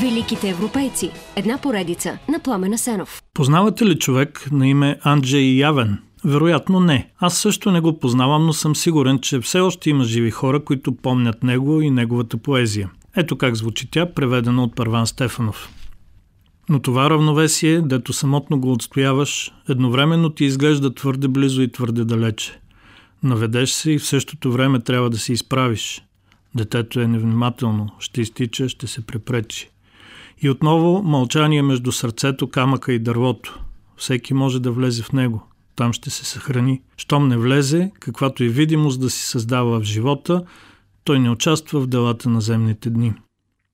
Великите европейци. Една поредица на Пламена Сенов. Познавате ли човек на име Анджей Явен? Вероятно не. Аз също не го познавам, но съм сигурен, че все още има живи хора, които помнят него и неговата поезия. Ето как звучи тя, преведена от Първан Стефанов. Но това равновесие, дето самотно го отстояваш, едновременно ти изглежда твърде близо и твърде далече. Наведеш се и в същото време трябва да се изправиш. Детето е невнимателно, ще изтича, ще се препречи. И отново мълчание между сърцето, камъка и дървото. Всеки може да влезе в него. Там ще се съхрани. Щом не влезе, каквато и видимост да си създава в живота, той не участва в делата на земните дни.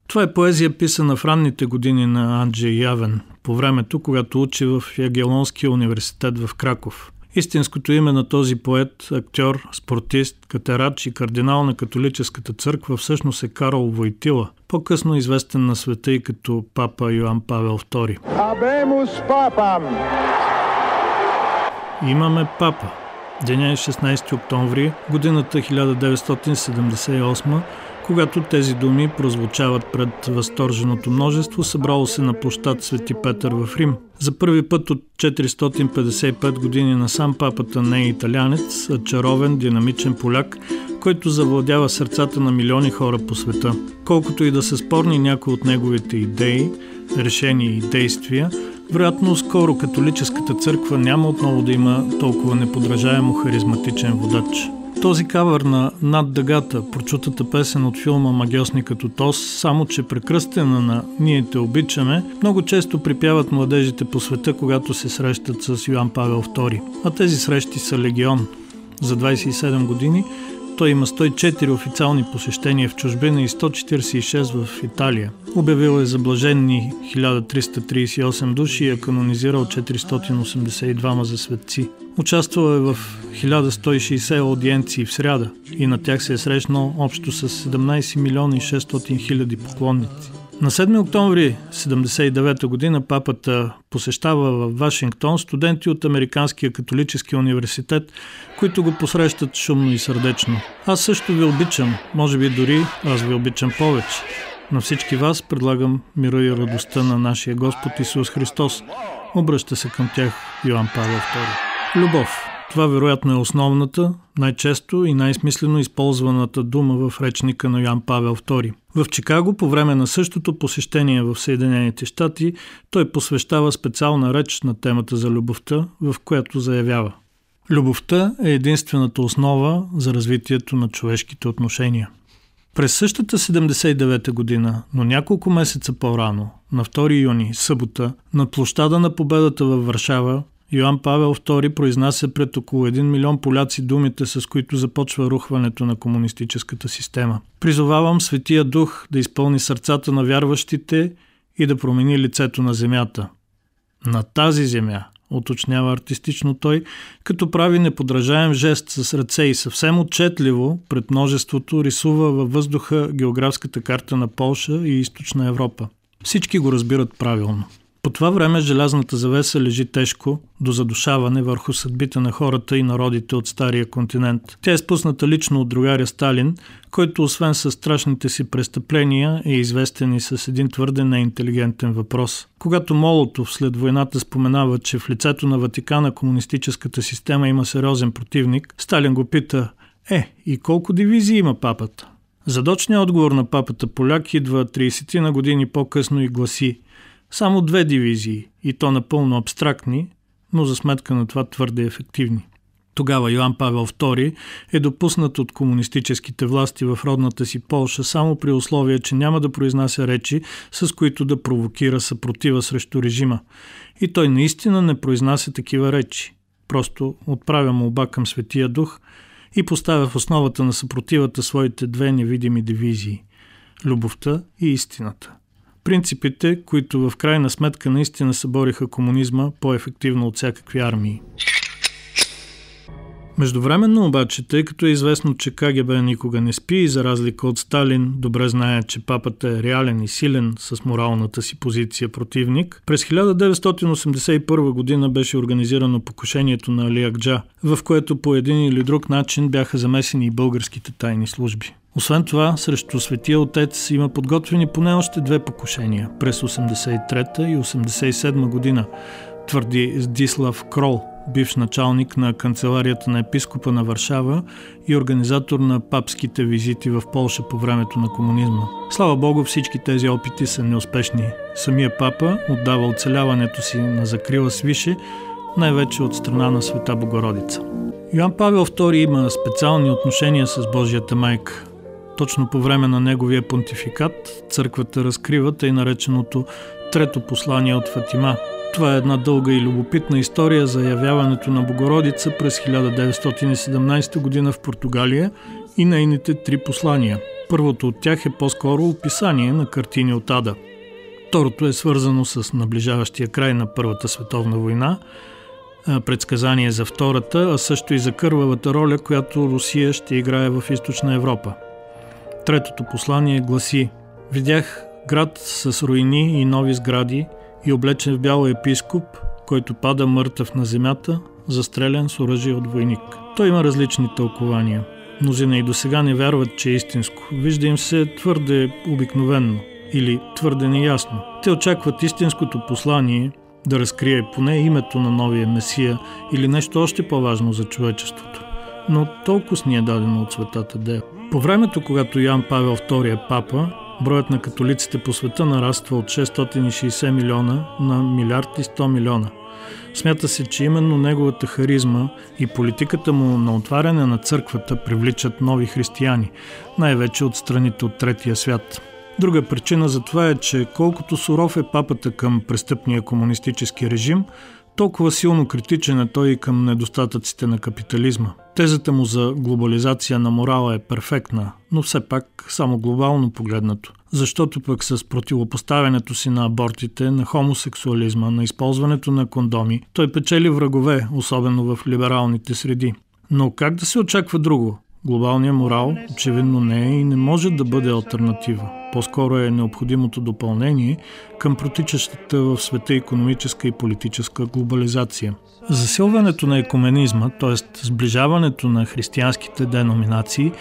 Това е поезия писана в ранните години на Анджей Явен, по времето, когато учи в Ягелонския университет в Краков. Истинското име на този поет, актьор, спортист, катерач и кардинал на католическата църква всъщност е Карл Войтила, по-късно известен на света и като папа Йоан Павел II. Абемус папам! Имаме папа. Деня е 16 октомври, годината 1978 когато тези думи прозвучават пред възторженото множество, събрало се на площад Свети Петър в Рим. За първи път от 455 години насам папата не е италянец, а чаровен, динамичен поляк, който завладява сърцата на милиони хора по света. Колкото и да са спорни някои от неговите идеи, решения и действия, вероятно скоро католическата църква няма отново да има толкова неподражаемо харизматичен водач. Този кавър на Над дъгата, прочутата песен от филма Магиосни като Тос, само че прекръстена на Ние те обичаме, много често припяват младежите по света, когато се срещат с Йоан Павел II. А тези срещи са легион. За 27 години той има 104 официални посещения в чужбина и 146 в Италия. Обявил е за блаженни 1338 души и е канонизирал 482 за светци. Участвал е в 1160 аудиенции в сряда и на тях се е срещнал общо с 17 милиона и 600 хиляди поклонници. На 7 октомври 1979 година папата посещава в Вашингтон студенти от Американския католически университет, които го посрещат шумно и сърдечно. Аз също ви обичам, може би дори аз ви обичам повече. На всички вас предлагам мира и радостта на нашия Господ Исус Христос. Обръща се към тях Йоан Павел II. Любов. Това вероятно е основната, най-често и най-смислено използваната дума в речника на Йоан Павел II. В Чикаго по време на същото посещение в Съединените щати той посвещава специална реч на темата за любовта, в която заявява Любовта е единствената основа за развитието на човешките отношения. През същата 79-та година, но няколко месеца по-рано, на 2 юни, събота, на площада на победата във Варшава, Йоан Павел II произнася пред около 1 милион поляци думите, с които започва рухването на комунистическата система. Призовавам Светия Дух да изпълни сърцата на вярващите и да промени лицето на земята. На тази земя, уточнява артистично той, като прави неподражаем жест с ръце и съвсем отчетливо пред множеството рисува във въздуха географската карта на Полша и Източна Европа. Всички го разбират правилно. По това време желязната завеса лежи тежко до задушаване върху съдбите на хората и народите от Стария континент. Тя е спусната лично от другаря Сталин, който освен с страшните си престъпления е известен и с един твърде неинтелигентен въпрос. Когато Молотов след войната споменава, че в лицето на Ватикана комунистическата система има сериозен противник, Сталин го пита «Е, и колко дивизии има папата?» Задочният отговор на папата поляк идва 30 на години по-късно и гласи само две дивизии, и то напълно абстрактни, но за сметка на това твърде ефективни. Тогава Йоан Павел II е допуснат от комунистическите власти в родната си Полша само при условие, че няма да произнася речи, с които да провокира съпротива срещу режима. И той наистина не произнася такива речи. Просто отправя молба към Светия Дух и поставя в основата на съпротивата своите две невидими дивизии – любовта и истината – принципите, които в крайна сметка наистина събориха комунизма по-ефективно от всякакви армии. Междувременно обаче, тъй като е известно, че КГБ никога не спи и за разлика от Сталин, добре знае, че папата е реален и силен с моралната си позиция противник, през 1981 година беше организирано покушението на Алиакджа, в което по един или друг начин бяха замесени и българските тайни служби. Освен това, срещу Светия Отец има подготвени поне още две покушения през 83-та и 87 година, твърди Здислав Крол, бивш началник на канцеларията на епископа на Варшава и организатор на папските визити в Полша по времето на комунизма. Слава Богу, всички тези опити са неуспешни. Самия папа отдава оцеляването си на закрила свише, най-вече от страна на Света Богородица. Йоан Павел II има специални отношения с Божията майка. Точно по време на неговия понтификат църквата разкрива тъй нареченото трето послание от Фатима. Това е една дълга и любопитна история за явяването на Богородица през 1917 година в Португалия и нейните три послания. Първото от тях е по-скоро описание на картини от Ада. Второто е свързано с наближаващия край на Първата световна война, предсказание за втората, а също и за кървавата роля, която Русия ще играе в източна Европа. Третото послание гласи Видях град с руини и нови сгради и облечен в бял епископ, който пада мъртъв на земята, застрелян с оръжие от войник. Той има различни тълкования. Мнозина и до сега не вярват, че е истинско. Вижда им се твърде обикновенно или твърде неясно. Те очакват истинското послание да разкрие поне името на новия Месия или нещо още по-важно за човечеството. Но толкова ни е дадено от светата Дея. По времето, когато Ян Павел II е папа, броят на католиците по света нараства от 660 милиона на милиард и 100 милиона. Смята се, че именно неговата харизма и политиката му на отваряне на църквата привличат нови християни, най-вече от страните от третия свят. Друга причина за това е, че колкото суров е папата към престъпния комунистически режим, толкова силно критичен е той и към недостатъците на капитализма. Тезата му за глобализация на морала е перфектна, но все пак само глобално погледнато. Защото пък с противопоставянето си на абортите, на хомосексуализма, на използването на кондоми, той печели врагове, особено в либералните среди. Но как да се очаква друго? Глобалният морал очевидно не е и не може да бъде альтернатива. По-скоро е необходимото допълнение към протичащата в света економическа и политическа глобализация. Засилването на екуменизма, т.е. сближаването на християнските деноминации,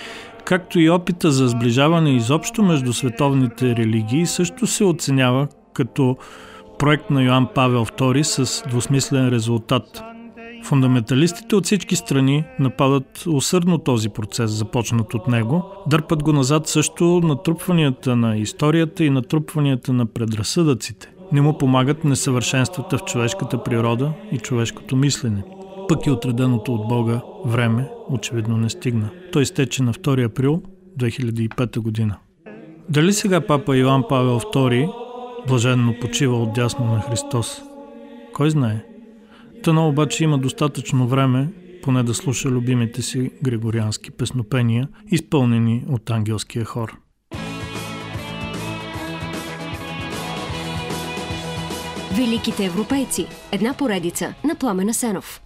както и опита за сближаване изобщо между световните религии, също се оценява като проект на Йоанн Павел II с двусмислен резултат – Фундаменталистите от всички страни нападат усърдно този процес, започнат от него. Дърпат го назад също натрупванията на историята и натрупванията на предразсъдъците. Не му помагат несъвършенствата в човешката природа и човешкото мислене. Пък и отреденото от Бога време очевидно не стигна. Той изтече на 2 април 2005 година. Дали сега папа Йоан Павел II блаженно почива от дясно на Христос? Кой знае? Тъно обаче има достатъчно време, поне да слуша любимите си григориански песнопения, изпълнени от ангелския хор. Великите европейци. Една поредица на Пламена Сенов.